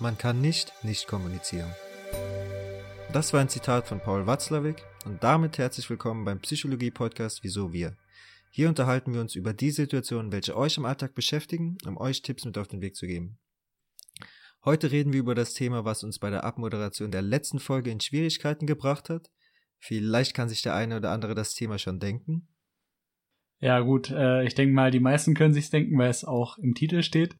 Man kann nicht nicht kommunizieren. Das war ein Zitat von Paul Watzlawick und damit herzlich willkommen beim Psychologie-Podcast Wieso wir. Hier unterhalten wir uns über die Situationen, welche euch im Alltag beschäftigen, um euch Tipps mit auf den Weg zu geben. Heute reden wir über das Thema, was uns bei der Abmoderation der letzten Folge in Schwierigkeiten gebracht hat. Vielleicht kann sich der eine oder andere das Thema schon denken. Ja, gut, äh, ich denke mal, die meisten können sich's denken, weil es auch im Titel steht.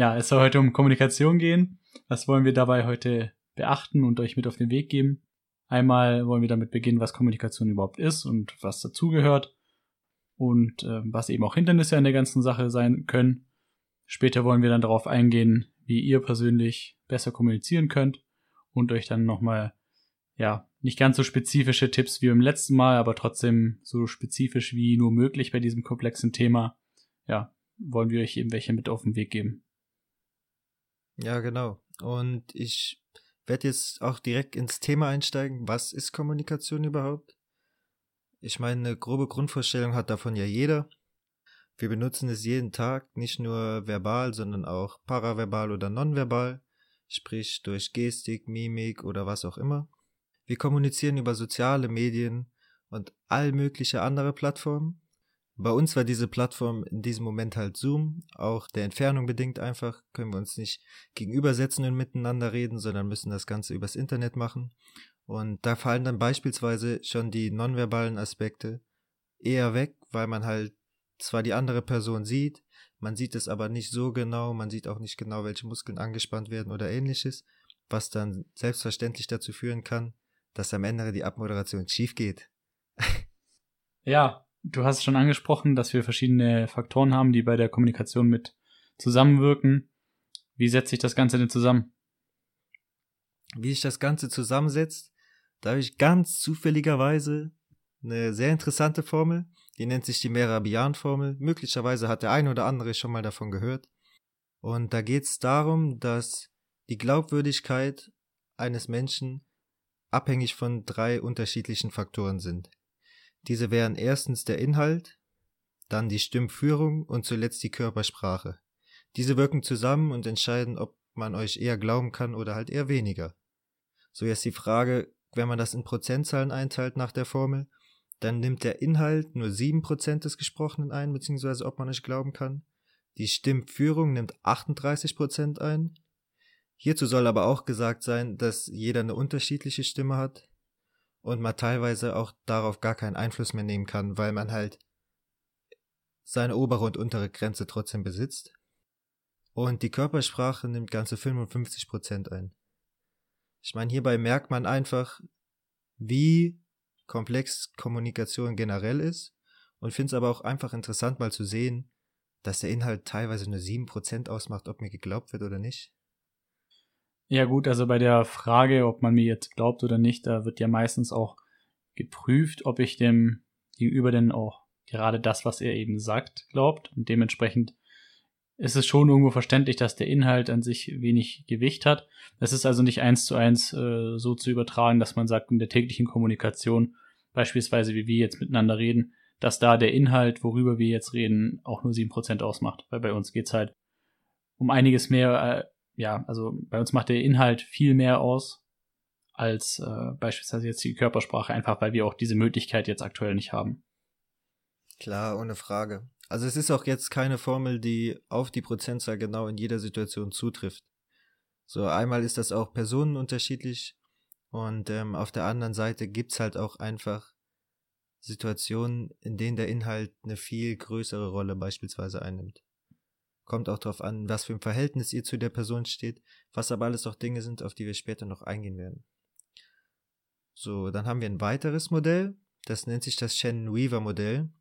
Ja, es soll heute um Kommunikation gehen. Was wollen wir dabei heute beachten und euch mit auf den Weg geben? Einmal wollen wir damit beginnen, was Kommunikation überhaupt ist und was dazugehört und äh, was eben auch Hindernisse an der ganzen Sache sein können. Später wollen wir dann darauf eingehen, wie ihr persönlich besser kommunizieren könnt und euch dann nochmal, ja, nicht ganz so spezifische Tipps wie beim letzten Mal, aber trotzdem so spezifisch wie nur möglich bei diesem komplexen Thema, ja, wollen wir euch eben welche mit auf den Weg geben. Ja, genau. Und ich werde jetzt auch direkt ins Thema einsteigen. Was ist Kommunikation überhaupt? Ich meine, eine grobe Grundvorstellung hat davon ja jeder. Wir benutzen es jeden Tag, nicht nur verbal, sondern auch paraverbal oder nonverbal, sprich durch Gestik, Mimik oder was auch immer. Wir kommunizieren über soziale Medien und all mögliche andere Plattformen. Bei uns war diese Plattform in diesem Moment halt Zoom, auch der Entfernung bedingt einfach, können wir uns nicht gegenübersetzen und miteinander reden, sondern müssen das Ganze übers Internet machen. Und da fallen dann beispielsweise schon die nonverbalen Aspekte eher weg, weil man halt zwar die andere Person sieht, man sieht es aber nicht so genau, man sieht auch nicht genau, welche Muskeln angespannt werden oder ähnliches, was dann selbstverständlich dazu führen kann, dass am Ende die Abmoderation schief geht. ja, Du hast schon angesprochen, dass wir verschiedene Faktoren haben, die bei der Kommunikation mit zusammenwirken. Wie setzt sich das Ganze denn zusammen? Wie sich das Ganze zusammensetzt, da habe ich ganz zufälligerweise eine sehr interessante Formel, die nennt sich die Merabian-Formel. Möglicherweise hat der eine oder andere schon mal davon gehört. Und da geht es darum, dass die Glaubwürdigkeit eines Menschen abhängig von drei unterschiedlichen Faktoren sind. Diese wären erstens der Inhalt, dann die Stimmführung und zuletzt die Körpersprache. Diese wirken zusammen und entscheiden, ob man euch eher glauben kann oder halt eher weniger. So jetzt die Frage, wenn man das in Prozentzahlen einteilt nach der Formel, dann nimmt der Inhalt nur 7% des Gesprochenen ein, beziehungsweise ob man euch glauben kann. Die Stimmführung nimmt 38% ein. Hierzu soll aber auch gesagt sein, dass jeder eine unterschiedliche Stimme hat und man teilweise auch darauf gar keinen Einfluss mehr nehmen kann, weil man halt seine obere und untere Grenze trotzdem besitzt. Und die Körpersprache nimmt ganze 55 Prozent ein. Ich meine, hierbei merkt man einfach, wie komplex Kommunikation generell ist und finde es aber auch einfach interessant mal zu sehen, dass der Inhalt teilweise nur 7% ausmacht, ob mir geglaubt wird oder nicht. Ja gut, also bei der Frage, ob man mir jetzt glaubt oder nicht, da wird ja meistens auch geprüft, ob ich dem Gegenüber denn auch gerade das, was er eben sagt, glaubt. Und dementsprechend ist es schon irgendwo verständlich, dass der Inhalt an sich wenig Gewicht hat. Es ist also nicht eins zu eins äh, so zu übertragen, dass man sagt, in der täglichen Kommunikation, beispielsweise wie wir jetzt miteinander reden, dass da der Inhalt, worüber wir jetzt reden, auch nur sieben Prozent ausmacht. Weil bei uns geht's halt um einiges mehr äh, ja, also bei uns macht der Inhalt viel mehr aus als äh, beispielsweise jetzt die Körpersprache, einfach weil wir auch diese Möglichkeit jetzt aktuell nicht haben. Klar, ohne Frage. Also es ist auch jetzt keine Formel, die auf die Prozentzahl genau in jeder Situation zutrifft. So einmal ist das auch personenunterschiedlich und ähm, auf der anderen Seite gibt's halt auch einfach Situationen, in denen der Inhalt eine viel größere Rolle beispielsweise einnimmt. Kommt auch darauf an, was für ein Verhältnis ihr zu der Person steht, was aber alles auch Dinge sind, auf die wir später noch eingehen werden. So, dann haben wir ein weiteres Modell, das nennt sich das Shannon-Weaver-Modell.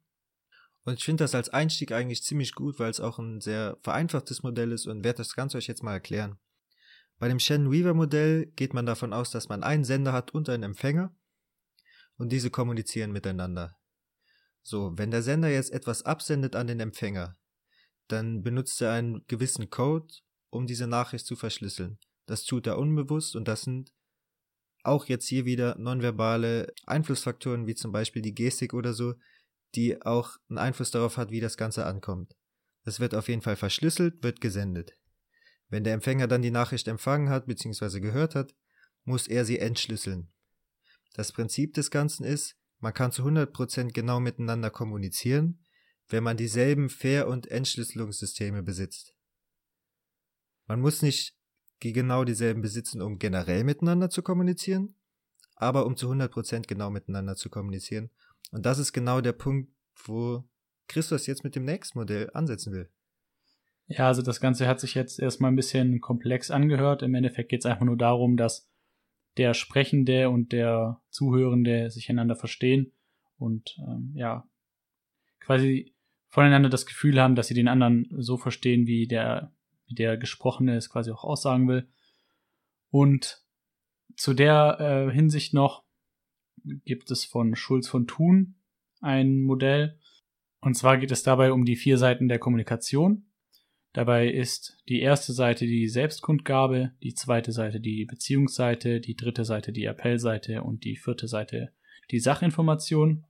Und ich finde das als Einstieg eigentlich ziemlich gut, weil es auch ein sehr vereinfachtes Modell ist und werde das Ganze euch jetzt mal erklären. Bei dem Shannon-Weaver-Modell geht man davon aus, dass man einen Sender hat und einen Empfänger und diese kommunizieren miteinander. So, wenn der Sender jetzt etwas absendet an den Empfänger, dann benutzt er einen gewissen Code, um diese Nachricht zu verschlüsseln. Das tut er unbewusst und das sind auch jetzt hier wieder nonverbale Einflussfaktoren wie zum Beispiel die Gestik oder so, die auch einen Einfluss darauf hat, wie das Ganze ankommt. Es wird auf jeden Fall verschlüsselt, wird gesendet. Wenn der Empfänger dann die Nachricht empfangen hat bzw. gehört hat, muss er sie entschlüsseln. Das Prinzip des Ganzen ist, man kann zu 100% genau miteinander kommunizieren, wenn man dieselben Fair- und Entschlüsselungssysteme besitzt. Man muss nicht genau dieselben besitzen, um generell miteinander zu kommunizieren, aber um zu 100% genau miteinander zu kommunizieren. Und das ist genau der Punkt, wo Christus jetzt mit dem nächsten Modell ansetzen will. Ja, also das Ganze hat sich jetzt erstmal ein bisschen komplex angehört. Im Endeffekt geht es einfach nur darum, dass der Sprechende und der Zuhörende sich einander verstehen und ähm, ja, quasi voneinander das Gefühl haben, dass sie den anderen so verstehen, wie der, wie der Gesprochene es quasi auch aussagen will. Und zu der äh, Hinsicht noch gibt es von Schulz von Thun ein Modell. Und zwar geht es dabei um die vier Seiten der Kommunikation. Dabei ist die erste Seite die Selbstkundgabe, die zweite Seite die Beziehungsseite, die dritte Seite die Appellseite und die vierte Seite die Sachinformation.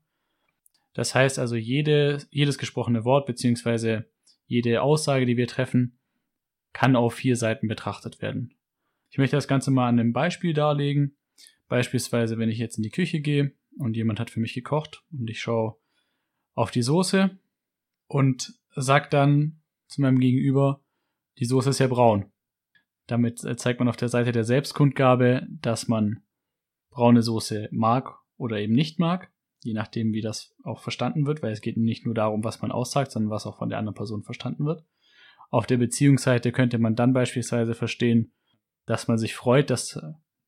Das heißt also, jede, jedes gesprochene Wort beziehungsweise jede Aussage, die wir treffen, kann auf vier Seiten betrachtet werden. Ich möchte das Ganze mal an einem Beispiel darlegen. Beispielsweise, wenn ich jetzt in die Küche gehe und jemand hat für mich gekocht und ich schaue auf die Soße und sag dann zu meinem Gegenüber, die Soße ist ja braun. Damit äh, zeigt man auf der Seite der Selbstkundgabe, dass man braune Soße mag oder eben nicht mag, je nachdem, wie das auch verstanden wird, weil es geht nicht nur darum, was man aussagt, sondern was auch von der anderen Person verstanden wird. Auf der Beziehungsseite könnte man dann beispielsweise verstehen, dass man sich freut, dass,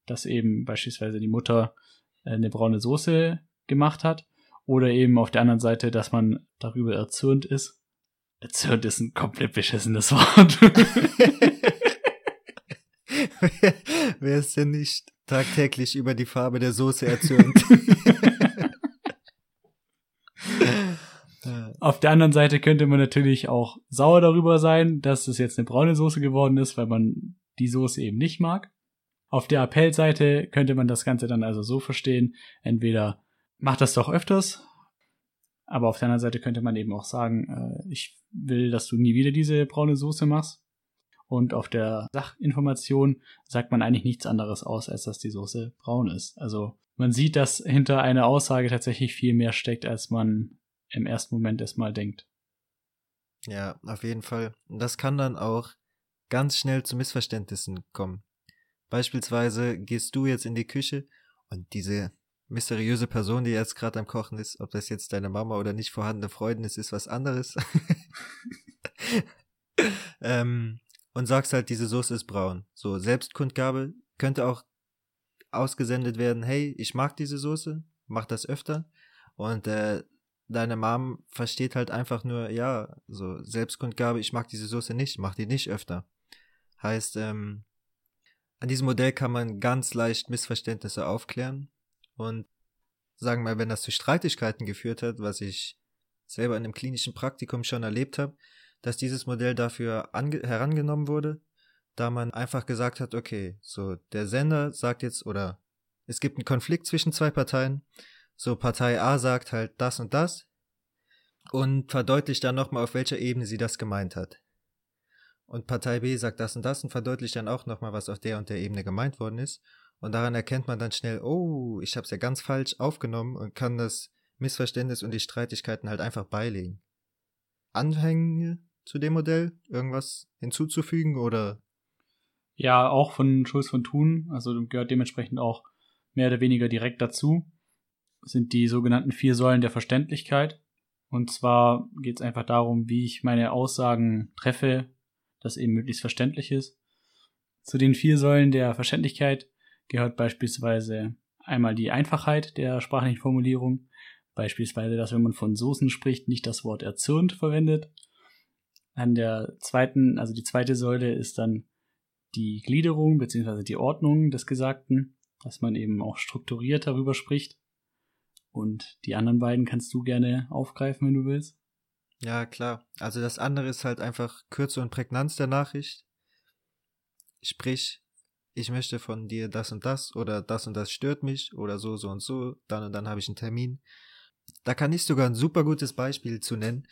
dass eben beispielsweise die Mutter äh, eine braune Soße gemacht hat. Oder eben auf der anderen Seite, dass man darüber erzürnt ist. Erzürnt ist ein komplett beschissenes Wort. wer, wer ist denn nicht tagtäglich über die Farbe der Soße erzürnt? Auf der anderen Seite könnte man natürlich auch sauer darüber sein, dass es jetzt eine braune Soße geworden ist, weil man die Soße eben nicht mag. Auf der Appellseite könnte man das Ganze dann also so verstehen, entweder macht das doch öfters, aber auf der anderen Seite könnte man eben auch sagen, äh, ich will, dass du nie wieder diese braune Soße machst. Und auf der Sachinformation sagt man eigentlich nichts anderes aus, als dass die Soße braun ist. Also man sieht, dass hinter einer Aussage tatsächlich viel mehr steckt, als man im ersten Moment erstmal denkt. Ja, auf jeden Fall. Das kann dann auch ganz schnell zu Missverständnissen kommen. Beispielsweise gehst du jetzt in die Küche und diese mysteriöse Person, die jetzt gerade am Kochen ist, ob das jetzt deine Mama oder nicht vorhandene Freundin ist, ist was anderes. ähm, und sagst halt, diese Soße ist braun. So, Selbstkundgabe könnte auch ausgesendet werden, hey, ich mag diese Soße, mach das öfter. Und äh, deine Mom versteht halt einfach nur, ja, so Selbstkundgabe, ich mag diese Soße nicht, mach die nicht öfter. Heißt, ähm, an diesem Modell kann man ganz leicht Missverständnisse aufklären und sagen wir mal, wenn das zu Streitigkeiten geführt hat, was ich selber in einem klinischen Praktikum schon erlebt habe, dass dieses Modell dafür herangenommen wurde, da man einfach gesagt hat, okay, so der Sender sagt jetzt oder es gibt einen Konflikt zwischen zwei Parteien, so Partei A sagt halt das und das und verdeutlicht dann nochmal, auf welcher Ebene sie das gemeint hat. Und Partei B sagt das und das und verdeutlicht dann auch nochmal, was auf der und der Ebene gemeint worden ist. Und daran erkennt man dann schnell, oh, ich habe es ja ganz falsch aufgenommen und kann das Missverständnis und die Streitigkeiten halt einfach beilegen. Anhänge zu dem Modell? Irgendwas hinzuzufügen oder? Ja, auch von Schulz von Thun, also gehört dementsprechend auch mehr oder weniger direkt dazu, sind die sogenannten vier Säulen der Verständlichkeit. Und zwar geht es einfach darum, wie ich meine Aussagen treffe, das eben möglichst verständlich ist. Zu den vier Säulen der Verständlichkeit gehört beispielsweise einmal die Einfachheit der sprachlichen Formulierung, beispielsweise, dass wenn man von Soßen spricht, nicht das Wort erzürnt verwendet. An der zweiten, also die zweite Säule ist dann die Gliederung bzw. die Ordnung des Gesagten, dass man eben auch strukturiert darüber spricht. Und die anderen beiden kannst du gerne aufgreifen, wenn du willst. Ja, klar. Also das andere ist halt einfach Kürze und Prägnanz der Nachricht. Sprich, ich möchte von dir das und das oder das und das stört mich oder so, so und so, dann und dann habe ich einen Termin. Da kann ich sogar ein super gutes Beispiel zu nennen.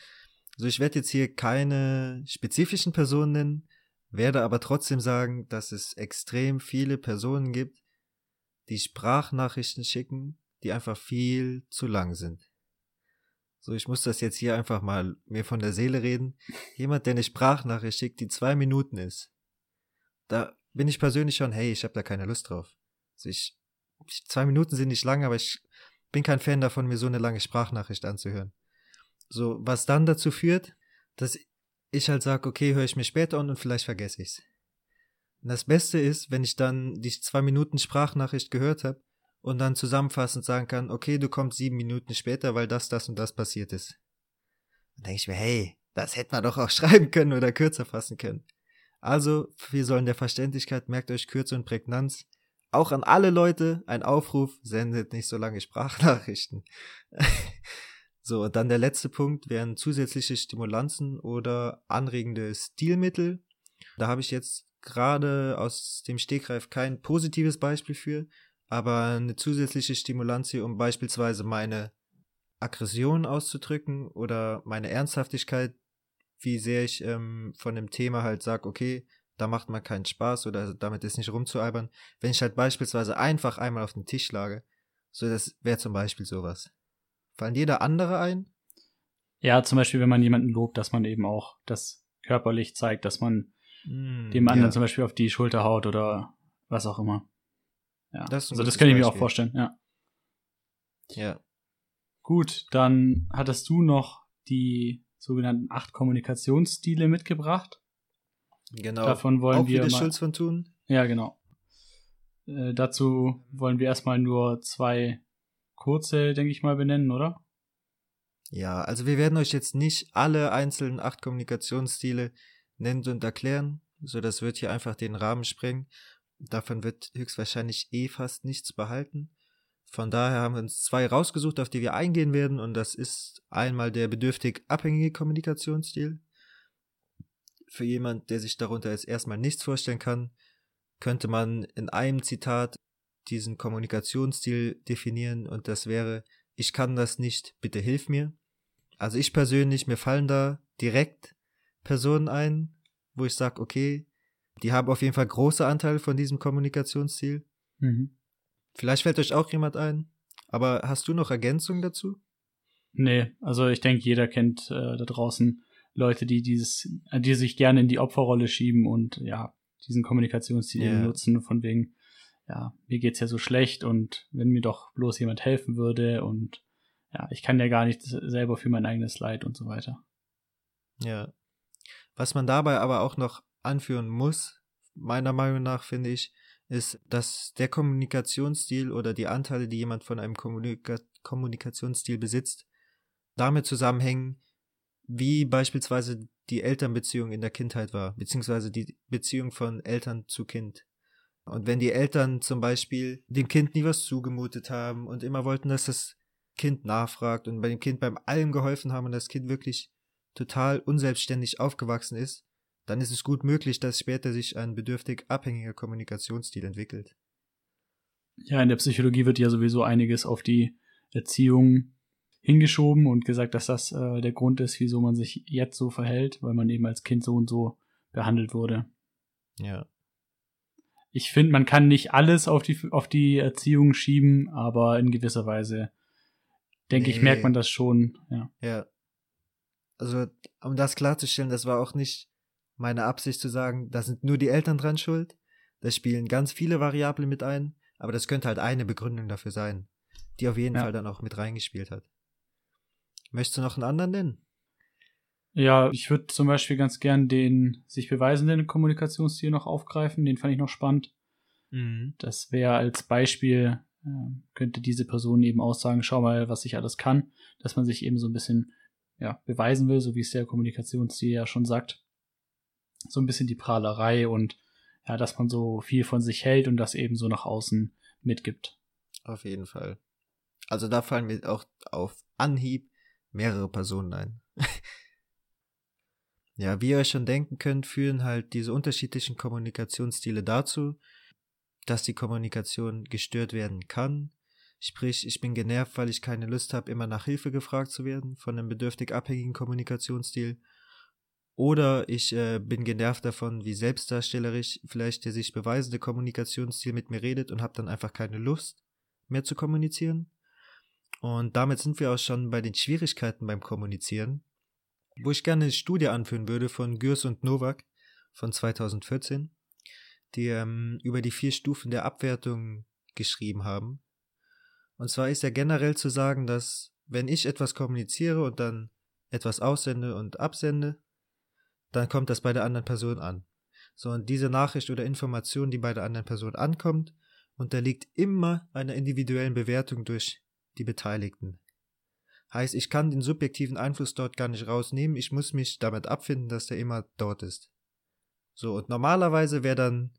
Also ich werde jetzt hier keine spezifischen Personen nennen, werde aber trotzdem sagen, dass es extrem viele Personen gibt, die Sprachnachrichten schicken, die einfach viel zu lang sind. So, ich muss das jetzt hier einfach mal mir von der Seele reden. Jemand, der eine Sprachnachricht schickt, die zwei Minuten ist, da bin ich persönlich schon, hey, ich habe da keine Lust drauf. Also ich, zwei Minuten sind nicht lang, aber ich bin kein Fan davon, mir so eine lange Sprachnachricht anzuhören. So, was dann dazu führt, dass ich halt sage, okay, höre ich mir später an und vielleicht vergesse ich's. Und das Beste ist, wenn ich dann die zwei Minuten Sprachnachricht gehört habe und dann zusammenfassend sagen kann, okay, du kommst sieben Minuten später, weil das, das und das passiert ist. Dann denke ich mir, hey, das hätte man doch auch schreiben können oder kürzer fassen können. Also, wir sollen der Verständlichkeit, merkt euch Kürze und Prägnanz. Auch an alle Leute ein Aufruf, sendet nicht so lange Sprachnachrichten. so, und dann der letzte Punkt wären zusätzliche Stimulanzen oder anregende Stilmittel. Da habe ich jetzt gerade aus dem Stegreif kein positives Beispiel für, aber eine zusätzliche Stimulantie, um beispielsweise meine Aggression auszudrücken oder meine Ernsthaftigkeit, wie sehr ich ähm, von dem Thema halt sage, okay, da macht man keinen Spaß oder damit ist nicht rumzualbern. Wenn ich halt beispielsweise einfach einmal auf den Tisch schlage, so das wäre zum Beispiel sowas. Fallen da andere ein? Ja, zum Beispiel, wenn man jemanden lobt, dass man eben auch das körperlich zeigt, dass man mm, dem anderen ja. zum Beispiel auf die Schulter haut oder was auch immer. Ja, das also das kann ich mir auch vorstellen, ja. Ja. Gut, dann hattest du noch die sogenannten acht Kommunikationsstile mitgebracht. Genau. Davon wollen auch wir wieder Schulz von tun. Ja, genau. Äh, dazu wollen wir erstmal nur zwei kurze, denke ich mal, benennen, oder? Ja, also wir werden euch jetzt nicht alle einzelnen acht Kommunikationsstile nennen und erklären. So, das wird hier einfach den Rahmen sprengen. Davon wird höchstwahrscheinlich eh fast nichts behalten. Von daher haben wir uns zwei rausgesucht, auf die wir eingehen werden, und das ist einmal der bedürftig abhängige Kommunikationsstil. Für jemand, der sich darunter jetzt erstmal nichts vorstellen kann, könnte man in einem Zitat diesen Kommunikationsstil definieren und das wäre, ich kann das nicht, bitte hilf mir. Also ich persönlich, mir fallen da direkt Personen ein, wo ich sage, okay, die haben auf jeden Fall große Anteile von diesem Kommunikationsstil. Mhm. Vielleicht fällt euch auch jemand ein. Aber hast du noch Ergänzungen dazu? Nee, also ich denke, jeder kennt äh, da draußen Leute, die dieses, äh, die sich gerne in die Opferrolle schieben und ja, diesen Kommunikationsstil yeah. nutzen, von wegen, ja, mir geht's ja so schlecht und wenn mir doch bloß jemand helfen würde und ja, ich kann ja gar nicht selber für mein eigenes Leid und so weiter. Ja. Was man dabei aber auch noch anführen muss, meiner Meinung nach, finde ich, ist, dass der Kommunikationsstil oder die Anteile, die jemand von einem Kommunika Kommunikationsstil besitzt, damit zusammenhängen, wie beispielsweise die Elternbeziehung in der Kindheit war, beziehungsweise die Beziehung von Eltern zu Kind. Und wenn die Eltern zum Beispiel dem Kind nie was zugemutet haben und immer wollten, dass das Kind nachfragt und bei dem Kind beim allem geholfen haben und das Kind wirklich total unselbstständig aufgewachsen ist, dann ist es gut möglich, dass später sich ein bedürftig abhängiger Kommunikationsstil entwickelt. Ja, in der Psychologie wird ja sowieso einiges auf die Erziehung hingeschoben und gesagt, dass das äh, der Grund ist, wieso man sich jetzt so verhält, weil man eben als Kind so und so behandelt wurde. Ja. Ich finde, man kann nicht alles auf die, auf die Erziehung schieben, aber in gewisser Weise, denke nee. ich, merkt man das schon, ja. Ja. Also, um das klarzustellen, das war auch nicht meine Absicht zu sagen, da sind nur die Eltern dran schuld. Da spielen ganz viele Variablen mit ein, aber das könnte halt eine Begründung dafür sein, die auf jeden ja. Fall dann auch mit reingespielt hat. Möchtest du noch einen anderen nennen? Ja, ich würde zum Beispiel ganz gern den sich beweisenden Kommunikationsstil noch aufgreifen. Den fand ich noch spannend. Mhm. Das wäre als Beispiel, äh, könnte diese Person eben aussagen, schau mal, was ich alles kann, dass man sich eben so ein bisschen ja, beweisen will, so wie es der Kommunikationsstil ja schon sagt. So ein bisschen die Prahlerei und ja, dass man so viel von sich hält und das eben so nach außen mitgibt. Auf jeden Fall. Also da fallen mir auch auf Anhieb mehrere Personen ein. ja, wie ihr euch schon denken könnt, führen halt diese unterschiedlichen Kommunikationsstile dazu, dass die Kommunikation gestört werden kann. Sprich, ich bin genervt, weil ich keine Lust habe, immer nach Hilfe gefragt zu werden von einem bedürftig abhängigen Kommunikationsstil. Oder ich äh, bin genervt davon, wie selbstdarstellerisch vielleicht der sich beweisende Kommunikationsstil mit mir redet und habe dann einfach keine Lust mehr zu kommunizieren. Und damit sind wir auch schon bei den Schwierigkeiten beim Kommunizieren, wo ich gerne eine Studie anführen würde von Gürs und Novak von 2014, die ähm, über die vier Stufen der Abwertung geschrieben haben. Und zwar ist ja generell zu sagen, dass wenn ich etwas kommuniziere und dann etwas aussende und absende, dann kommt das bei der anderen Person an. So, und diese Nachricht oder Information, die bei der anderen Person ankommt, unterliegt immer einer individuellen Bewertung durch die Beteiligten. Heißt, ich kann den subjektiven Einfluss dort gar nicht rausnehmen, ich muss mich damit abfinden, dass der immer dort ist. So, und normalerweise wäre dann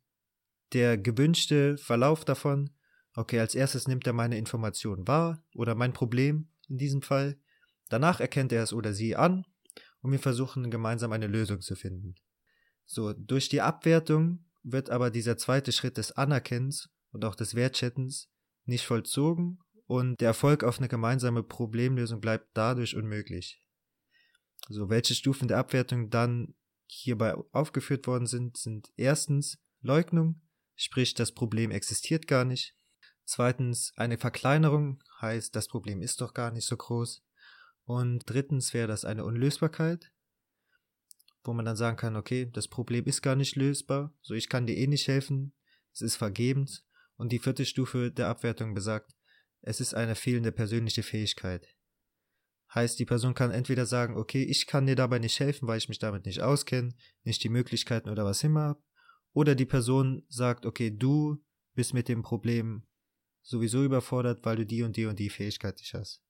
der gewünschte Verlauf davon, okay, als erstes nimmt er meine Information wahr oder mein Problem in diesem Fall, danach erkennt er es oder sie an und wir versuchen gemeinsam eine Lösung zu finden. So, durch die Abwertung wird aber dieser zweite Schritt des Anerkennens und auch des Wertschätzens nicht vollzogen und der Erfolg auf eine gemeinsame Problemlösung bleibt dadurch unmöglich. So, welche Stufen der Abwertung dann hierbei aufgeführt worden sind, sind erstens Leugnung, sprich das Problem existiert gar nicht. Zweitens eine Verkleinerung, heißt das Problem ist doch gar nicht so groß. Und drittens wäre das eine Unlösbarkeit, wo man dann sagen kann, okay, das Problem ist gar nicht lösbar, so ich kann dir eh nicht helfen, es ist vergebens. Und die vierte Stufe der Abwertung besagt, es ist eine fehlende persönliche Fähigkeit. Heißt, die Person kann entweder sagen, okay, ich kann dir dabei nicht helfen, weil ich mich damit nicht auskenne, nicht die Möglichkeiten oder was immer habe. Oder die Person sagt, okay, du bist mit dem Problem sowieso überfordert, weil du die und die und die Fähigkeit nicht hast.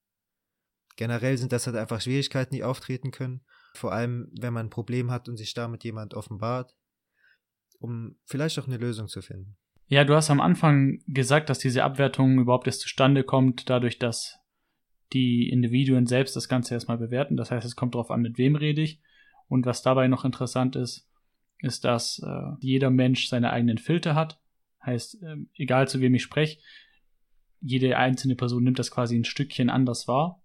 Generell sind das halt einfach Schwierigkeiten, die auftreten können. Vor allem, wenn man ein Problem hat und sich damit jemand offenbart, um vielleicht auch eine Lösung zu finden. Ja, du hast am Anfang gesagt, dass diese Abwertung überhaupt erst zustande kommt, dadurch, dass die Individuen selbst das Ganze erstmal bewerten. Das heißt, es kommt darauf an, mit wem rede ich. Und was dabei noch interessant ist, ist, dass äh, jeder Mensch seine eigenen Filter hat. Heißt, äh, egal zu wem ich spreche, jede einzelne Person nimmt das quasi ein Stückchen anders wahr.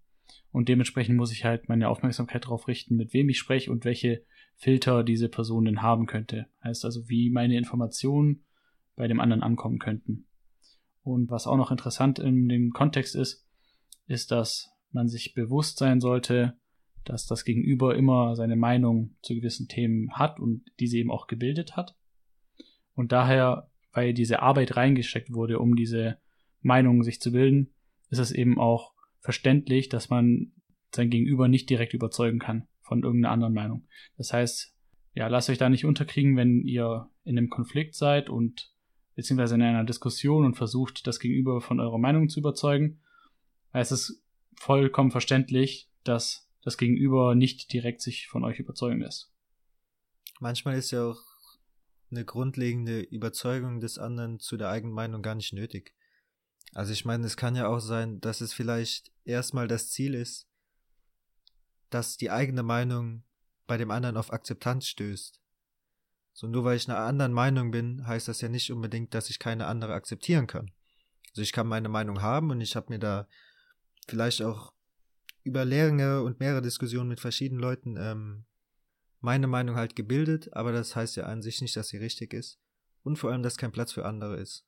Und dementsprechend muss ich halt meine Aufmerksamkeit darauf richten, mit wem ich spreche und welche Filter diese Person denn haben könnte. Heißt also, wie meine Informationen bei dem anderen ankommen könnten. Und was auch noch interessant in dem Kontext ist, ist, dass man sich bewusst sein sollte, dass das Gegenüber immer seine Meinung zu gewissen Themen hat und diese eben auch gebildet hat. Und daher, weil diese Arbeit reingesteckt wurde, um diese Meinung sich zu bilden, ist es eben auch verständlich, dass man sein Gegenüber nicht direkt überzeugen kann von irgendeiner anderen Meinung. Das heißt, ja, lasst euch da nicht unterkriegen, wenn ihr in einem Konflikt seid und beziehungsweise in einer Diskussion und versucht, das Gegenüber von eurer Meinung zu überzeugen. Es ist vollkommen verständlich, dass das Gegenüber nicht direkt sich von euch überzeugen lässt. Manchmal ist ja auch eine grundlegende Überzeugung des anderen zu der eigenen Meinung gar nicht nötig. Also ich meine, es kann ja auch sein, dass es vielleicht erstmal das Ziel ist, dass die eigene Meinung bei dem anderen auf Akzeptanz stößt. So nur weil ich einer anderen Meinung bin, heißt das ja nicht unbedingt, dass ich keine andere akzeptieren kann. Also ich kann meine Meinung haben und ich habe mir da vielleicht auch über längere und mehrere Diskussionen mit verschiedenen Leuten ähm, meine Meinung halt gebildet, aber das heißt ja an sich nicht, dass sie richtig ist und vor allem, dass kein Platz für andere ist.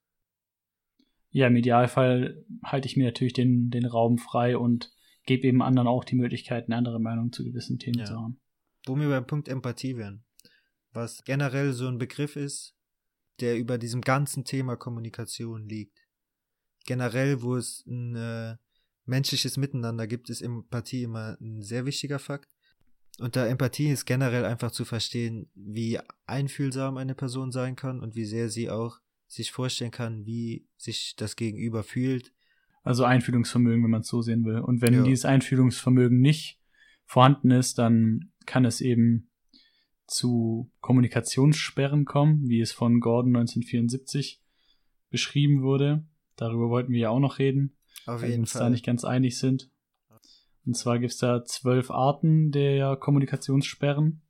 Ja, im Idealfall halte ich mir natürlich den, den Raum frei und gebe eben anderen auch die Möglichkeit, eine andere Meinung zu gewissen Themen ja. zu haben. Wo wir beim Punkt Empathie wären was generell so ein Begriff ist, der über diesem ganzen Thema Kommunikation liegt. Generell, wo es ein äh, menschliches Miteinander gibt, ist Empathie immer ein sehr wichtiger Fakt. Und da Empathie ist generell einfach zu verstehen, wie einfühlsam eine Person sein kann und wie sehr sie auch sich vorstellen kann, wie sich das Gegenüber fühlt. Also Einfühlungsvermögen, wenn man es so sehen will. Und wenn ja. dieses Einfühlungsvermögen nicht vorhanden ist, dann kann es eben zu Kommunikationssperren kommen, wie es von Gordon 1974 beschrieben wurde. Darüber wollten wir ja auch noch reden, Auf weil wir uns Fall. da nicht ganz einig sind. Und zwar gibt es da zwölf Arten der Kommunikationssperren.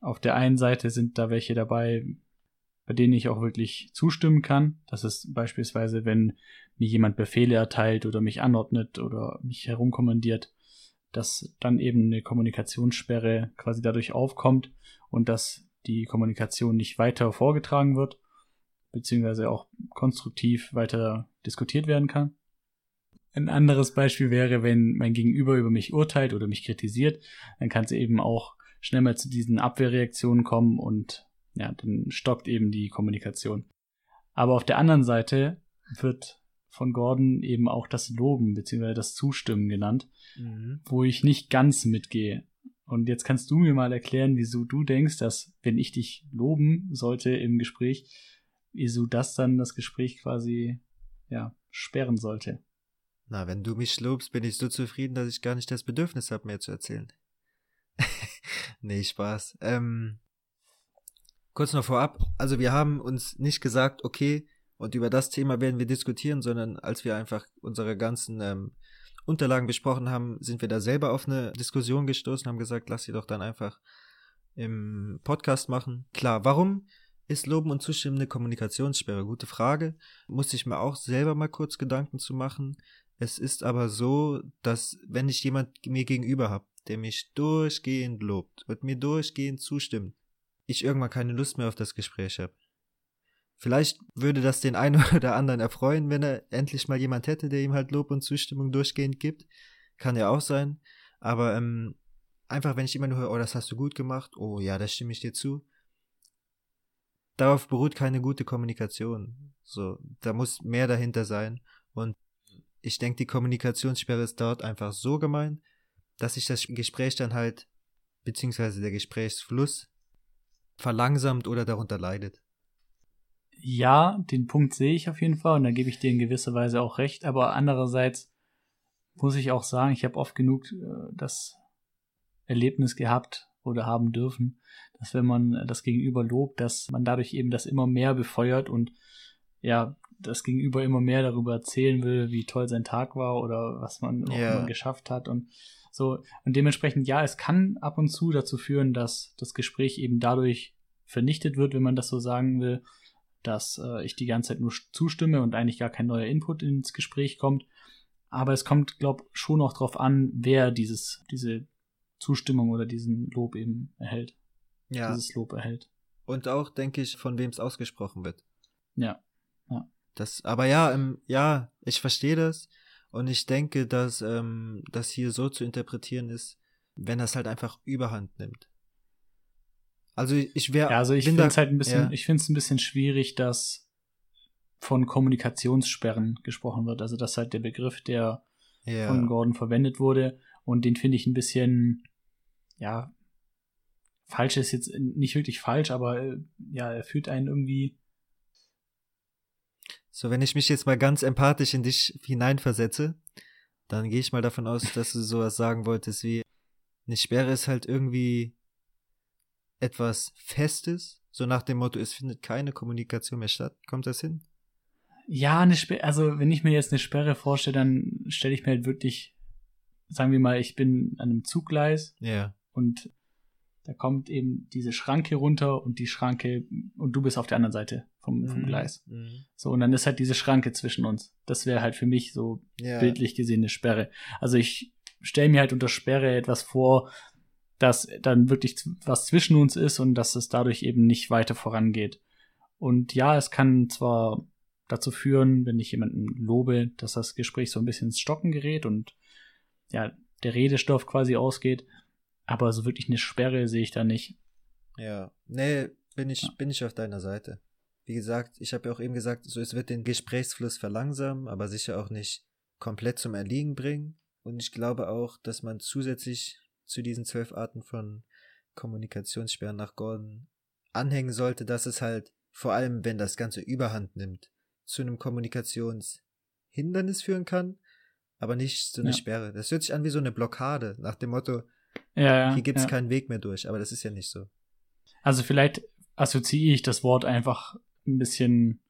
Auf der einen Seite sind da welche dabei, bei denen ich auch wirklich zustimmen kann. Das ist beispielsweise, wenn mir jemand Befehle erteilt oder mich anordnet oder mich herumkommandiert, dass dann eben eine Kommunikationssperre quasi dadurch aufkommt und dass die Kommunikation nicht weiter vorgetragen wird, beziehungsweise auch konstruktiv weiter diskutiert werden kann. Ein anderes Beispiel wäre, wenn mein Gegenüber über mich urteilt oder mich kritisiert, dann kann es eben auch schnell mal zu diesen Abwehrreaktionen kommen und ja, dann stockt eben die Kommunikation. Aber auf der anderen Seite wird von Gordon eben auch das Loben bzw. das Zustimmen genannt, mhm. wo ich nicht ganz mitgehe. Und jetzt kannst du mir mal erklären, wieso du denkst, dass wenn ich dich loben sollte im Gespräch, wieso das dann das Gespräch quasi ja sperren sollte. Na, wenn du mich lobst, bin ich so zufrieden, dass ich gar nicht das Bedürfnis habe, mehr zu erzählen. nee, Spaß. Ähm, kurz noch vorab, also wir haben uns nicht gesagt, okay, und über das Thema werden wir diskutieren, sondern als wir einfach unsere ganzen ähm, Unterlagen besprochen haben, sind wir da selber auf eine Diskussion gestoßen, haben gesagt, lass sie doch dann einfach im Podcast machen. Klar, warum ist Loben und Zustimmen eine Kommunikationssperre? Gute Frage. Musste ich mir auch selber mal kurz Gedanken zu machen. Es ist aber so, dass wenn ich jemand mir gegenüber habe, der mich durchgehend lobt und mir durchgehend zustimmt, ich irgendwann keine Lust mehr auf das Gespräch habe. Vielleicht würde das den einen oder anderen erfreuen, wenn er endlich mal jemand hätte, der ihm halt Lob und Zustimmung durchgehend gibt. Kann ja auch sein. Aber ähm, einfach, wenn ich immer nur höre, oh, das hast du gut gemacht, oh ja, da stimme ich dir zu. Darauf beruht keine gute Kommunikation. So, da muss mehr dahinter sein. Und ich denke, die Kommunikationssperre ist dort einfach so gemein, dass sich das Gespräch dann halt, beziehungsweise der Gesprächsfluss, verlangsamt oder darunter leidet. Ja, den Punkt sehe ich auf jeden Fall und da gebe ich dir in gewisser Weise auch recht, aber andererseits muss ich auch sagen, ich habe oft genug äh, das Erlebnis gehabt oder haben dürfen, dass wenn man das Gegenüber lobt, dass man dadurch eben das immer mehr befeuert und ja, das Gegenüber immer mehr darüber erzählen will, wie toll sein Tag war oder was man, yeah. geschafft hat und so. Und dementsprechend, ja, es kann ab und zu dazu führen, dass das Gespräch eben dadurch vernichtet wird, wenn man das so sagen will, dass äh, ich die ganze Zeit nur zustimme und eigentlich gar kein neuer Input ins Gespräch kommt. Aber es kommt, glaube ich, schon noch drauf an, wer dieses, diese Zustimmung oder diesen Lob eben erhält. Ja. Dieses Lob erhält. Und auch, denke ich, von wem es ausgesprochen wird. Ja. ja. Das, aber ja, ähm, ja, ich verstehe das. Und ich denke, dass ähm, das hier so zu interpretieren ist, wenn das halt einfach Überhand nimmt. Also ich wäre. Ja, also ich finde es halt ein bisschen, ja. ich finde es ein bisschen schwierig, dass von Kommunikationssperren gesprochen wird. Also das ist halt der Begriff, der ja. von Gordon verwendet wurde. Und den finde ich ein bisschen, ja, falsch ist jetzt nicht wirklich falsch, aber äh, ja, er fühlt einen irgendwie so, wenn ich mich jetzt mal ganz empathisch in dich hineinversetze, dann gehe ich mal davon aus, dass du sowas sagen wolltest wie, eine Sperre ist halt irgendwie etwas Festes, so nach dem Motto, es findet keine Kommunikation mehr statt. Kommt das hin? Ja, eine Sperre, also wenn ich mir jetzt eine Sperre vorstelle, dann stelle ich mir halt wirklich, sagen wir mal, ich bin an einem Zuggleis ja. und da kommt eben diese Schranke runter und die Schranke und du bist auf der anderen Seite vom, vom mhm. Gleis. Mhm. So, und dann ist halt diese Schranke zwischen uns. Das wäre halt für mich so ja. bildlich gesehen eine Sperre. Also ich stelle mir halt unter Sperre etwas vor, dass dann wirklich was zwischen uns ist und dass es dadurch eben nicht weiter vorangeht. Und ja, es kann zwar dazu führen, wenn ich jemanden lobe, dass das Gespräch so ein bisschen ins Stocken gerät und ja, der Redestoff quasi ausgeht, aber so wirklich eine Sperre sehe ich da nicht. Ja, nee, bin ich, ja. bin ich auf deiner Seite. Wie gesagt, ich habe ja auch eben gesagt, so es wird den Gesprächsfluss verlangsamen, aber sicher auch nicht komplett zum Erliegen bringen. Und ich glaube auch, dass man zusätzlich zu diesen zwölf Arten von Kommunikationssperren nach Gordon anhängen sollte, dass es halt, vor allem wenn das Ganze überhand nimmt, zu einem Kommunikationshindernis führen kann, aber nicht so eine ja. Sperre. Das hört sich an wie so eine Blockade, nach dem Motto, ja, ja, Hier gibt es ja. keinen Weg mehr durch, aber das ist ja nicht so. Also vielleicht assoziiere ich das Wort einfach ein bisschen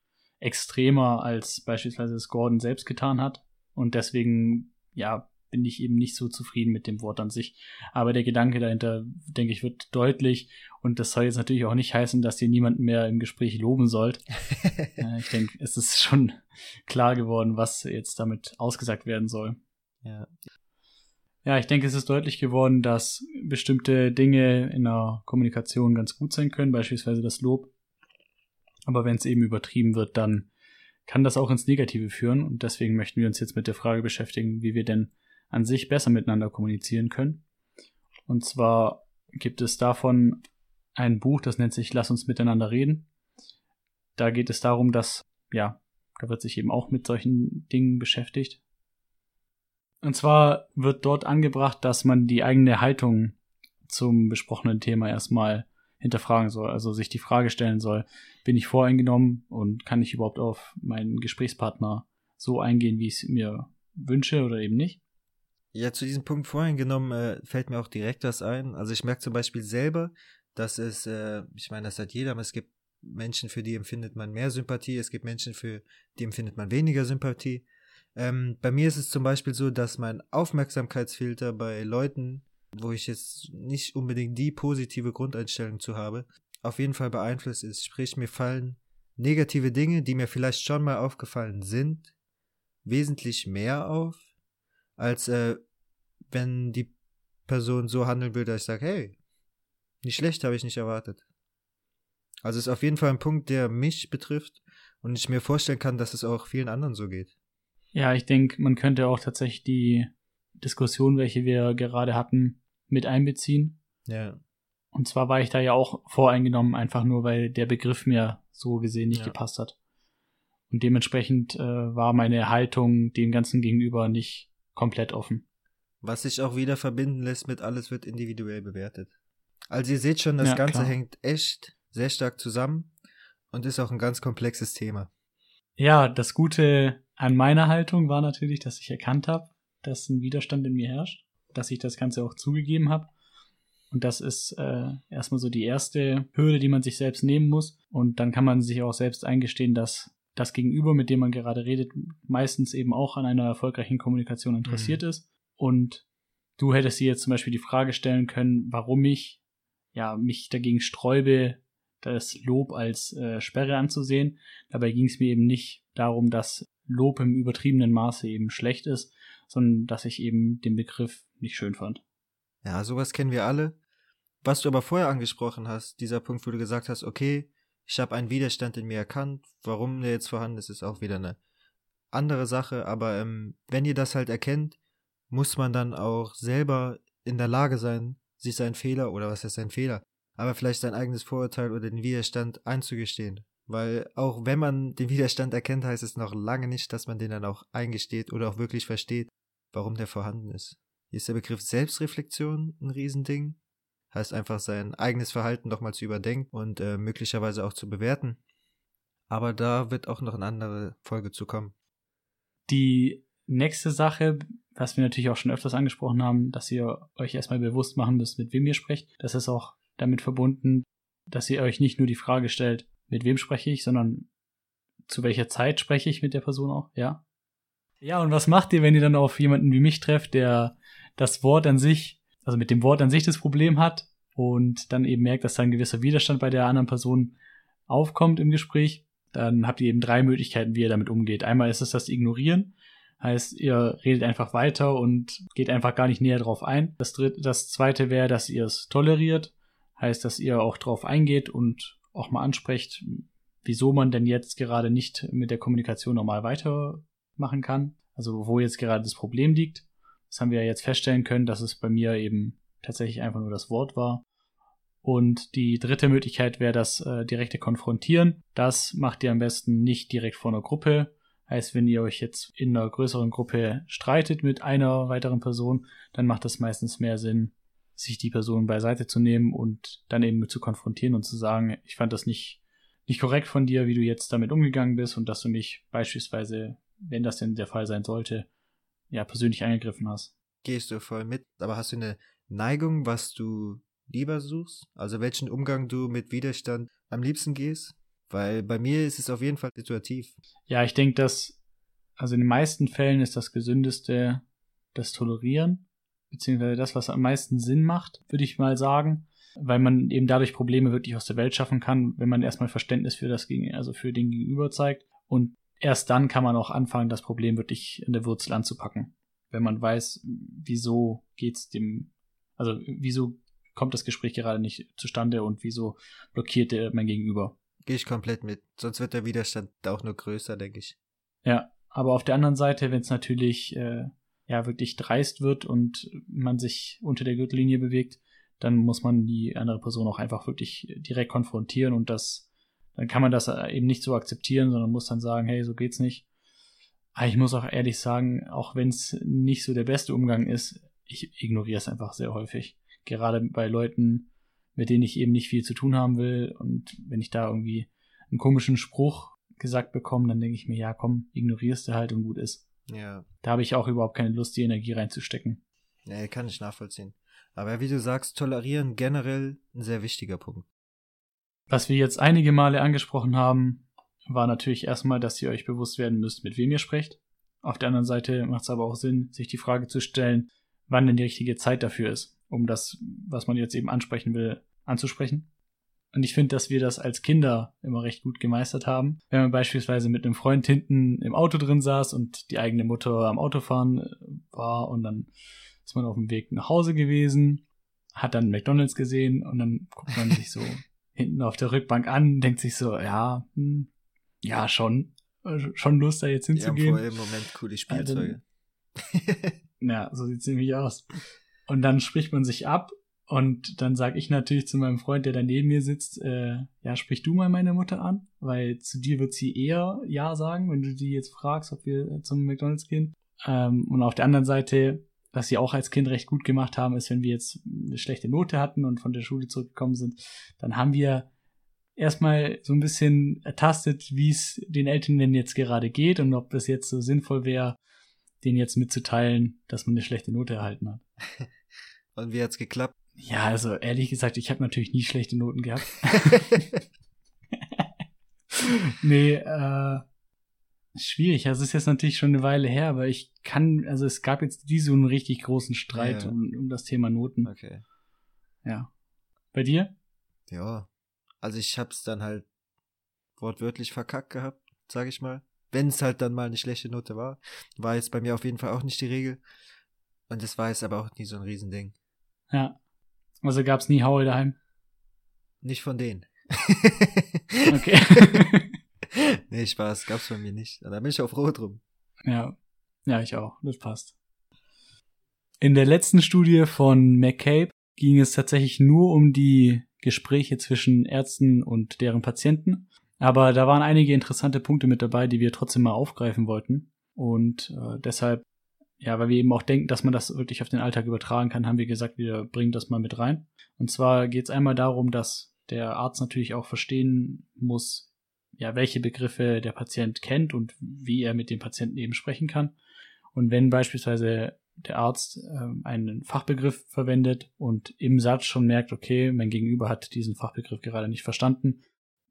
extremer, als beispielsweise es Gordon selbst getan hat. Und deswegen, ja, bin ich eben nicht so zufrieden mit dem Wort an sich. Aber der Gedanke dahinter, denke ich, wird deutlich. Und das soll jetzt natürlich auch nicht heißen, dass ihr niemanden mehr im Gespräch loben sollt. ich denke, es ist schon klar geworden, was jetzt damit ausgesagt werden soll. Ja. Ja, ich denke, es ist deutlich geworden, dass bestimmte Dinge in der Kommunikation ganz gut sein können, beispielsweise das Lob. Aber wenn es eben übertrieben wird, dann kann das auch ins Negative führen. Und deswegen möchten wir uns jetzt mit der Frage beschäftigen, wie wir denn an sich besser miteinander kommunizieren können. Und zwar gibt es davon ein Buch, das nennt sich Lass uns miteinander reden. Da geht es darum, dass, ja, da wird sich eben auch mit solchen Dingen beschäftigt. Und zwar wird dort angebracht, dass man die eigene Haltung zum besprochenen Thema erstmal hinterfragen soll, also sich die Frage stellen soll, bin ich voreingenommen und kann ich überhaupt auf meinen Gesprächspartner so eingehen, wie ich es mir wünsche oder eben nicht? Ja, zu diesem Punkt vorhin genommen äh, fällt mir auch direkt was ein. Also ich merke zum Beispiel selber, dass es, äh, ich meine, das hat jeder, aber es gibt Menschen, für die empfindet man mehr Sympathie, es gibt Menschen, für die empfindet man weniger Sympathie. Ähm, bei mir ist es zum Beispiel so, dass mein Aufmerksamkeitsfilter bei Leuten, wo ich jetzt nicht unbedingt die positive Grundeinstellung zu habe, auf jeden Fall beeinflusst ist. Sprich, mir fallen negative Dinge, die mir vielleicht schon mal aufgefallen sind, wesentlich mehr auf, als äh, wenn die Person so handeln würde, dass ich sage, hey, nicht schlecht, habe ich nicht erwartet. Also ist auf jeden Fall ein Punkt, der mich betrifft und ich mir vorstellen kann, dass es auch vielen anderen so geht. Ja, ich denke, man könnte auch tatsächlich die Diskussion, welche wir gerade hatten, mit einbeziehen. Ja. Und zwar war ich da ja auch voreingenommen, einfach nur, weil der Begriff mir so gesehen nicht ja. gepasst hat. Und dementsprechend äh, war meine Haltung dem Ganzen gegenüber nicht komplett offen. Was sich auch wieder verbinden lässt mit alles wird individuell bewertet. Also ihr seht schon, das ja, Ganze klar. hängt echt sehr stark zusammen und ist auch ein ganz komplexes Thema. Ja, das Gute an meiner Haltung war natürlich, dass ich erkannt habe, dass ein Widerstand in mir herrscht, dass ich das Ganze auch zugegeben habe. Und das ist äh, erstmal so die erste Hürde, die man sich selbst nehmen muss. Und dann kann man sich auch selbst eingestehen, dass das Gegenüber, mit dem man gerade redet, meistens eben auch an einer erfolgreichen Kommunikation interessiert mhm. ist. Und du hättest dir jetzt zum Beispiel die Frage stellen können, warum ich ja mich dagegen sträube, das Lob als äh, Sperre anzusehen. Dabei ging es mir eben nicht darum, dass Lob im übertriebenen Maße eben schlecht ist, sondern dass ich eben den Begriff nicht schön fand. Ja, sowas kennen wir alle. Was du aber vorher angesprochen hast, dieser Punkt, wo du gesagt hast, okay, ich habe einen Widerstand in mir erkannt, warum der jetzt vorhanden ist, ist auch wieder eine andere Sache, aber ähm, wenn ihr das halt erkennt, muss man dann auch selber in der Lage sein, sich seinen Fehler oder was ist sein Fehler, aber vielleicht sein eigenes Vorurteil oder den Widerstand einzugestehen. Weil auch wenn man den Widerstand erkennt, heißt es noch lange nicht, dass man den dann auch eingesteht oder auch wirklich versteht, warum der vorhanden ist. Hier ist der Begriff Selbstreflexion ein Riesending. Heißt einfach sein eigenes Verhalten doch mal zu überdenken und äh, möglicherweise auch zu bewerten. Aber da wird auch noch eine andere Folge zu kommen. Die nächste Sache, was wir natürlich auch schon öfters angesprochen haben, dass ihr euch erstmal bewusst machen müsst, mit wem ihr sprecht. Das ist auch damit verbunden, dass ihr euch nicht nur die Frage stellt, mit wem spreche ich, sondern zu welcher Zeit spreche ich mit der Person auch, ja? Ja, und was macht ihr, wenn ihr dann auf jemanden wie mich trefft, der das Wort an sich, also mit dem Wort an sich das Problem hat und dann eben merkt, dass da ein gewisser Widerstand bei der anderen Person aufkommt im Gespräch, dann habt ihr eben drei Möglichkeiten, wie ihr damit umgeht. Einmal ist es das Ignorieren, heißt, ihr redet einfach weiter und geht einfach gar nicht näher drauf ein. Das dritte, das zweite wäre, dass ihr es toleriert, heißt, dass ihr auch drauf eingeht und auch mal ansprecht, wieso man denn jetzt gerade nicht mit der Kommunikation normal weitermachen kann. Also wo jetzt gerade das Problem liegt. Das haben wir ja jetzt feststellen können, dass es bei mir eben tatsächlich einfach nur das Wort war. Und die dritte Möglichkeit wäre das äh, direkte Konfrontieren. Das macht ihr am besten nicht direkt vor einer Gruppe. Heißt, wenn ihr euch jetzt in einer größeren Gruppe streitet mit einer weiteren Person, dann macht es meistens mehr Sinn, sich die Person beiseite zu nehmen und dann eben zu konfrontieren und zu sagen, ich fand das nicht, nicht korrekt von dir, wie du jetzt damit umgegangen bist und dass du mich beispielsweise, wenn das denn der Fall sein sollte, ja, persönlich angegriffen hast. Gehst du voll mit, aber hast du eine Neigung, was du lieber suchst? Also welchen Umgang du mit Widerstand am liebsten gehst? Weil bei mir ist es auf jeden Fall situativ. Ja, ich denke, dass, also in den meisten Fällen ist das Gesündeste das Tolerieren beziehungsweise das, was am meisten Sinn macht, würde ich mal sagen, weil man eben dadurch Probleme wirklich aus der Welt schaffen kann, wenn man erstmal Verständnis für das Gegen also für den Gegenüber zeigt und erst dann kann man auch anfangen, das Problem wirklich in der Wurzel anzupacken. wenn man weiß, wieso geht's dem, also wieso kommt das Gespräch gerade nicht zustande und wieso blockiert der mein Gegenüber. Gehe ich komplett mit. Sonst wird der Widerstand auch nur größer, denke ich. Ja, aber auf der anderen Seite, wenn es natürlich äh, ja wirklich dreist wird und man sich unter der Gürtellinie bewegt, dann muss man die andere Person auch einfach wirklich direkt konfrontieren und das, dann kann man das eben nicht so akzeptieren, sondern muss dann sagen, hey, so geht's nicht. Aber ich muss auch ehrlich sagen, auch wenn es nicht so der beste Umgang ist, ich ignoriere es einfach sehr häufig gerade bei Leuten, mit denen ich eben nicht viel zu tun haben will. Und wenn ich da irgendwie einen komischen Spruch gesagt bekomme, dann denke ich mir, ja, komm, ignorierst du halt und gut ist. Ja. Da habe ich auch überhaupt keine Lust, die Energie reinzustecken. Nee, kann ich nachvollziehen. Aber wie du sagst, tolerieren generell ein sehr wichtiger Punkt. Was wir jetzt einige Male angesprochen haben, war natürlich erstmal, dass ihr euch bewusst werden müsst, mit wem ihr sprecht. Auf der anderen Seite macht es aber auch Sinn, sich die Frage zu stellen, wann denn die richtige Zeit dafür ist um das, was man jetzt eben ansprechen will, anzusprechen. Und ich finde, dass wir das als Kinder immer recht gut gemeistert haben. Wenn man beispielsweise mit einem Freund hinten im Auto drin saß und die eigene Mutter am Autofahren äh, war und dann ist man auf dem Weg nach Hause gewesen, hat dann McDonalds gesehen und dann guckt man sich so hinten auf der Rückbank an, denkt sich so, ja, hm, ja, schon, äh, schon Lust da jetzt hinzugehen. Ja, im Moment coole Spielzeuge. ja, so sieht's nämlich aus. Und dann spricht man sich ab und dann sage ich natürlich zu meinem Freund, der da neben mir sitzt, äh, ja, sprich du mal meine Mutter an, weil zu dir wird sie eher Ja sagen, wenn du die jetzt fragst, ob wir zum McDonalds gehen. Ähm, und auf der anderen Seite, was sie auch als Kind recht gut gemacht haben, ist, wenn wir jetzt eine schlechte Note hatten und von der Schule zurückgekommen sind, dann haben wir erstmal so ein bisschen ertastet, wie es den Eltern denn jetzt gerade geht und ob das jetzt so sinnvoll wäre, denen jetzt mitzuteilen, dass man eine schlechte Note erhalten hat. Und wie hat's geklappt? Ja, also ehrlich gesagt, ich habe natürlich nie schlechte Noten gehabt. nee, äh, schwierig. Also es ist jetzt natürlich schon eine Weile her, aber ich kann, also es gab jetzt nie so einen richtig großen Streit ja. um, um das Thema Noten. Okay. Ja. Bei dir? Ja. Also ich hab's dann halt wortwörtlich verkackt gehabt, sag ich mal. Wenn es halt dann mal eine schlechte Note war. War jetzt bei mir auf jeden Fall auch nicht die Regel. Und das war jetzt aber auch nie so ein Riesending. Ja. Also gab's nie Haue daheim? Nicht von denen. okay. nee, Spaß, gab's bei mir nicht. Da bin ich auch froh drum. Ja. Ja, ich auch. Das passt. In der letzten Studie von McCabe ging es tatsächlich nur um die Gespräche zwischen Ärzten und deren Patienten. Aber da waren einige interessante Punkte mit dabei, die wir trotzdem mal aufgreifen wollten. Und äh, deshalb ja, weil wir eben auch denken, dass man das wirklich auf den Alltag übertragen kann, haben wir gesagt, wir bringen das mal mit rein. Und zwar geht es einmal darum, dass der Arzt natürlich auch verstehen muss, ja, welche Begriffe der Patient kennt und wie er mit dem Patienten eben sprechen kann. Und wenn beispielsweise der Arzt äh, einen Fachbegriff verwendet und im Satz schon merkt, okay, mein Gegenüber hat diesen Fachbegriff gerade nicht verstanden,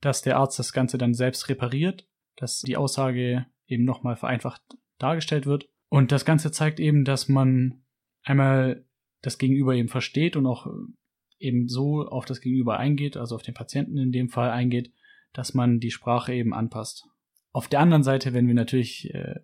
dass der Arzt das Ganze dann selbst repariert, dass die Aussage eben nochmal vereinfacht dargestellt wird und das Ganze zeigt eben, dass man einmal das Gegenüber eben versteht und auch eben so auf das Gegenüber eingeht, also auf den Patienten in dem Fall eingeht, dass man die Sprache eben anpasst. Auf der anderen Seite, wenn wir natürlich äh,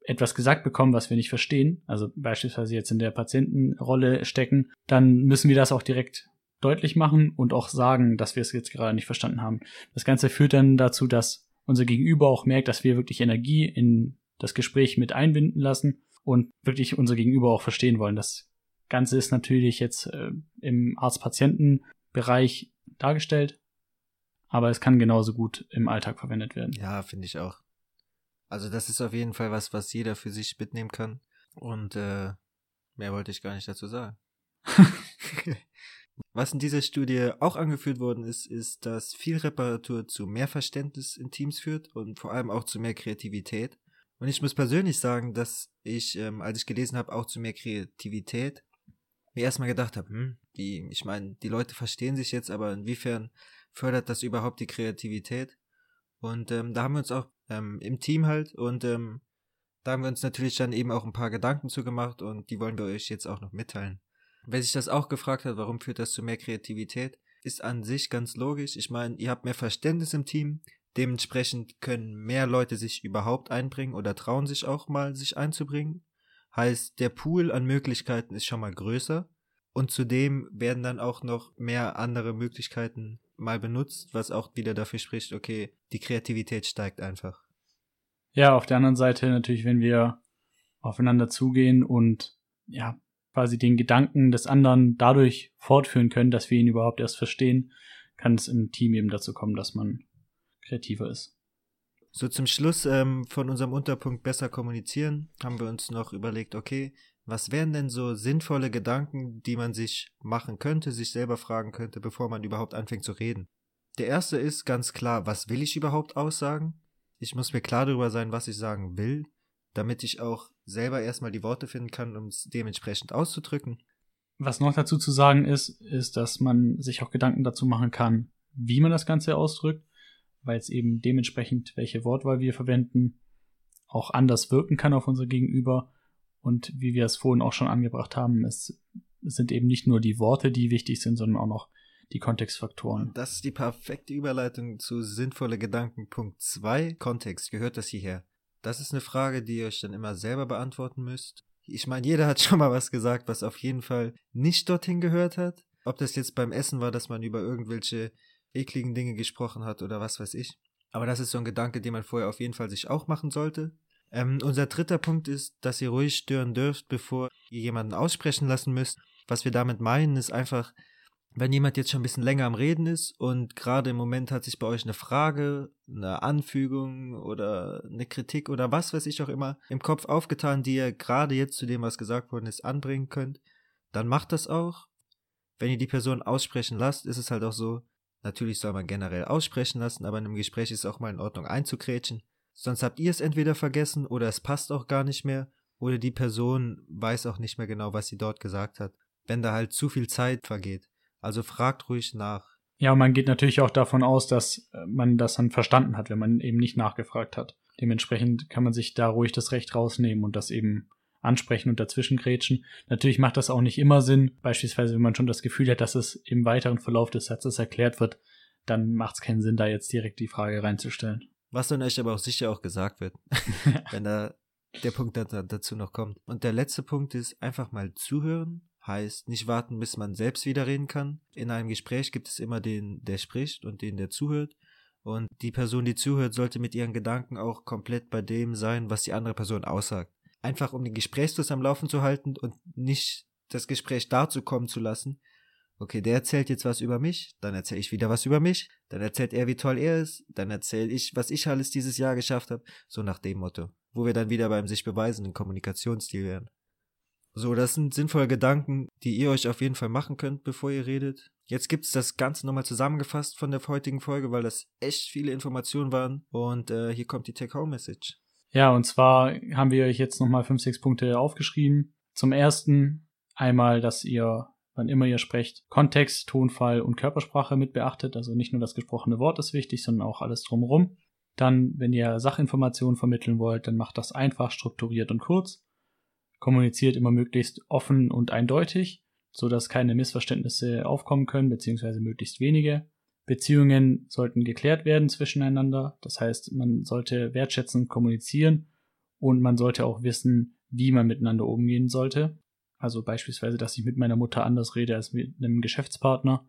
etwas gesagt bekommen, was wir nicht verstehen, also beispielsweise jetzt in der Patientenrolle stecken, dann müssen wir das auch direkt deutlich machen und auch sagen, dass wir es jetzt gerade nicht verstanden haben. Das Ganze führt dann dazu, dass unser Gegenüber auch merkt, dass wir wirklich Energie in das Gespräch mit einbinden lassen und wirklich unser Gegenüber auch verstehen wollen. Das Ganze ist natürlich jetzt äh, im Arzt-Patienten-Bereich dargestellt, aber es kann genauso gut im Alltag verwendet werden. Ja, finde ich auch. Also das ist auf jeden Fall was, was jeder für sich mitnehmen kann. Und äh, mehr wollte ich gar nicht dazu sagen. was in dieser Studie auch angeführt worden ist, ist, dass viel Reparatur zu mehr Verständnis in Teams führt und vor allem auch zu mehr Kreativität. Und ich muss persönlich sagen, dass ich, ähm, als ich gelesen habe, auch zu mehr Kreativität, mir erstmal gedacht habe, hm, wie, ich meine, die Leute verstehen sich jetzt, aber inwiefern fördert das überhaupt die Kreativität? Und ähm, da haben wir uns auch ähm, im Team halt und ähm, da haben wir uns natürlich dann eben auch ein paar Gedanken zu gemacht und die wollen wir euch jetzt auch noch mitteilen. Wer sich das auch gefragt hat, warum führt das zu mehr Kreativität, ist an sich ganz logisch. Ich meine, ihr habt mehr Verständnis im Team, Dementsprechend können mehr Leute sich überhaupt einbringen oder trauen sich auch mal, sich einzubringen. Heißt, der Pool an Möglichkeiten ist schon mal größer und zudem werden dann auch noch mehr andere Möglichkeiten mal benutzt, was auch wieder dafür spricht, okay, die Kreativität steigt einfach. Ja, auf der anderen Seite natürlich, wenn wir aufeinander zugehen und ja, quasi den Gedanken des anderen dadurch fortführen können, dass wir ihn überhaupt erst verstehen, kann es im Team eben dazu kommen, dass man kreativer ist. So zum Schluss ähm, von unserem Unterpunkt besser kommunizieren haben wir uns noch überlegt, okay, was wären denn so sinnvolle Gedanken, die man sich machen könnte, sich selber fragen könnte, bevor man überhaupt anfängt zu reden? Der erste ist ganz klar, was will ich überhaupt aussagen? Ich muss mir klar darüber sein, was ich sagen will, damit ich auch selber erstmal die Worte finden kann, um es dementsprechend auszudrücken. Was noch dazu zu sagen ist, ist, dass man sich auch Gedanken dazu machen kann, wie man das Ganze ausdrückt, weil es eben dementsprechend, welche Wortwahl wir verwenden, auch anders wirken kann auf unser Gegenüber. Und wie wir es vorhin auch schon angebracht haben, es, sind eben nicht nur die Worte, die wichtig sind, sondern auch noch die Kontextfaktoren. Das ist die perfekte Überleitung zu sinnvolle Gedanken. Punkt 2. Kontext. Gehört das hierher? Das ist eine Frage, die ihr euch dann immer selber beantworten müsst. Ich meine, jeder hat schon mal was gesagt, was auf jeden Fall nicht dorthin gehört hat. Ob das jetzt beim Essen war, dass man über irgendwelche ekligen Dinge gesprochen hat oder was weiß ich. Aber das ist so ein Gedanke, den man vorher auf jeden Fall sich auch machen sollte. Ähm, unser dritter Punkt ist, dass ihr ruhig stören dürft, bevor ihr jemanden aussprechen lassen müsst. Was wir damit meinen, ist einfach, wenn jemand jetzt schon ein bisschen länger am Reden ist und gerade im Moment hat sich bei euch eine Frage, eine Anfügung oder eine Kritik oder was weiß ich auch immer im Kopf aufgetan, die ihr gerade jetzt zu dem, was gesagt worden ist, anbringen könnt, dann macht das auch. Wenn ihr die Person aussprechen lasst, ist es halt auch so, natürlich soll man generell aussprechen lassen, aber in einem Gespräch ist es auch mal in Ordnung einzukrätschen. Sonst habt ihr es entweder vergessen oder es passt auch gar nicht mehr oder die Person weiß auch nicht mehr genau, was sie dort gesagt hat, wenn da halt zu viel Zeit vergeht. Also fragt ruhig nach. Ja, man geht natürlich auch davon aus, dass äh, man das dann verstanden hat, wenn man eben nicht nachgefragt hat. Dementsprechend kann man sich da ruhig das Recht rausnehmen und das eben ansprechen und dazwischen grätschen. Natürlich macht das auch nicht immer Sinn. Beispielsweise, wenn man schon das Gefühl hat, dass es im weiteren Verlauf des Satzes erklärt wird, dann macht es keinen Sinn, da jetzt direkt die Frage reinzustellen. Was dann euch aber auch sicher auch gesagt wird, wenn da der Punkt dazu noch kommt. Und der letzte Punkt ist einfach mal zuhören Heißt, nicht warten, bis man selbst wieder reden kann. In einem Gespräch gibt es immer den, der spricht und den, der zuhört. Und die Person, die zuhört, sollte mit ihren Gedanken auch komplett bei dem sein, was die andere Person aussagt. Einfach um den Gesprächsfluss am Laufen zu halten und nicht das Gespräch dazu kommen zu lassen. Okay, der erzählt jetzt was über mich, dann erzähle ich wieder was über mich, dann erzählt er, wie toll er ist, dann erzähle ich, was ich alles dieses Jahr geschafft habe. So nach dem Motto. Wo wir dann wieder beim sich beweisenden Kommunikationsstil wären. So, das sind sinnvolle Gedanken, die ihr euch auf jeden Fall machen könnt, bevor ihr redet. Jetzt gibt es das Ganze nochmal zusammengefasst von der heutigen Folge, weil das echt viele Informationen waren. Und äh, hier kommt die Take-Home-Message. Ja, und zwar haben wir euch jetzt nochmal fünf, sechs Punkte aufgeschrieben. Zum ersten einmal, dass ihr, wann immer ihr sprecht, Kontext, Tonfall und Körpersprache mit beachtet. Also nicht nur das gesprochene Wort ist wichtig, sondern auch alles drumherum. Dann, wenn ihr Sachinformationen vermitteln wollt, dann macht das einfach, strukturiert und kurz kommuniziert immer möglichst offen und eindeutig, so dass keine Missverständnisse aufkommen können, beziehungsweise möglichst wenige. Beziehungen sollten geklärt werden zwischeneinander. Das heißt, man sollte wertschätzend kommunizieren und man sollte auch wissen, wie man miteinander umgehen sollte. Also beispielsweise, dass ich mit meiner Mutter anders rede als mit einem Geschäftspartner.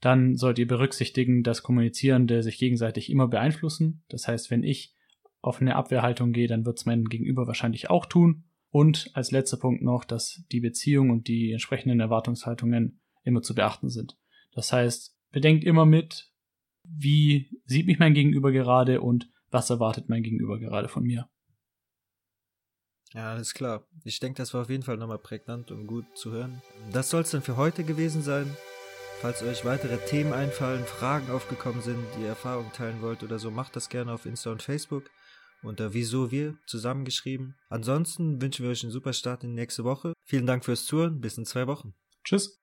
Dann sollt ihr berücksichtigen, dass Kommunizierende sich gegenseitig immer beeinflussen. Das heißt, wenn ich auf eine Abwehrhaltung gehe, dann wird es mein Gegenüber wahrscheinlich auch tun. Und als letzter Punkt noch, dass die Beziehung und die entsprechenden Erwartungshaltungen immer zu beachten sind. Das heißt, bedenkt immer mit, wie sieht mich mein Gegenüber gerade und was erwartet mein Gegenüber gerade von mir. Ja, alles klar. Ich denke, das war auf jeden Fall nochmal prägnant und gut zu hören. Das soll es dann für heute gewesen sein. Falls euch weitere Themen einfallen, Fragen aufgekommen sind, die ihr Erfahrungen teilen wollt oder so, macht das gerne auf Insta und Facebook unter Wieso wir zusammengeschrieben. Ansonsten wünschen wir euch einen super Start in die nächste Woche. Vielen Dank fürs Zuhören. Bis in zwei Wochen. Tschüss.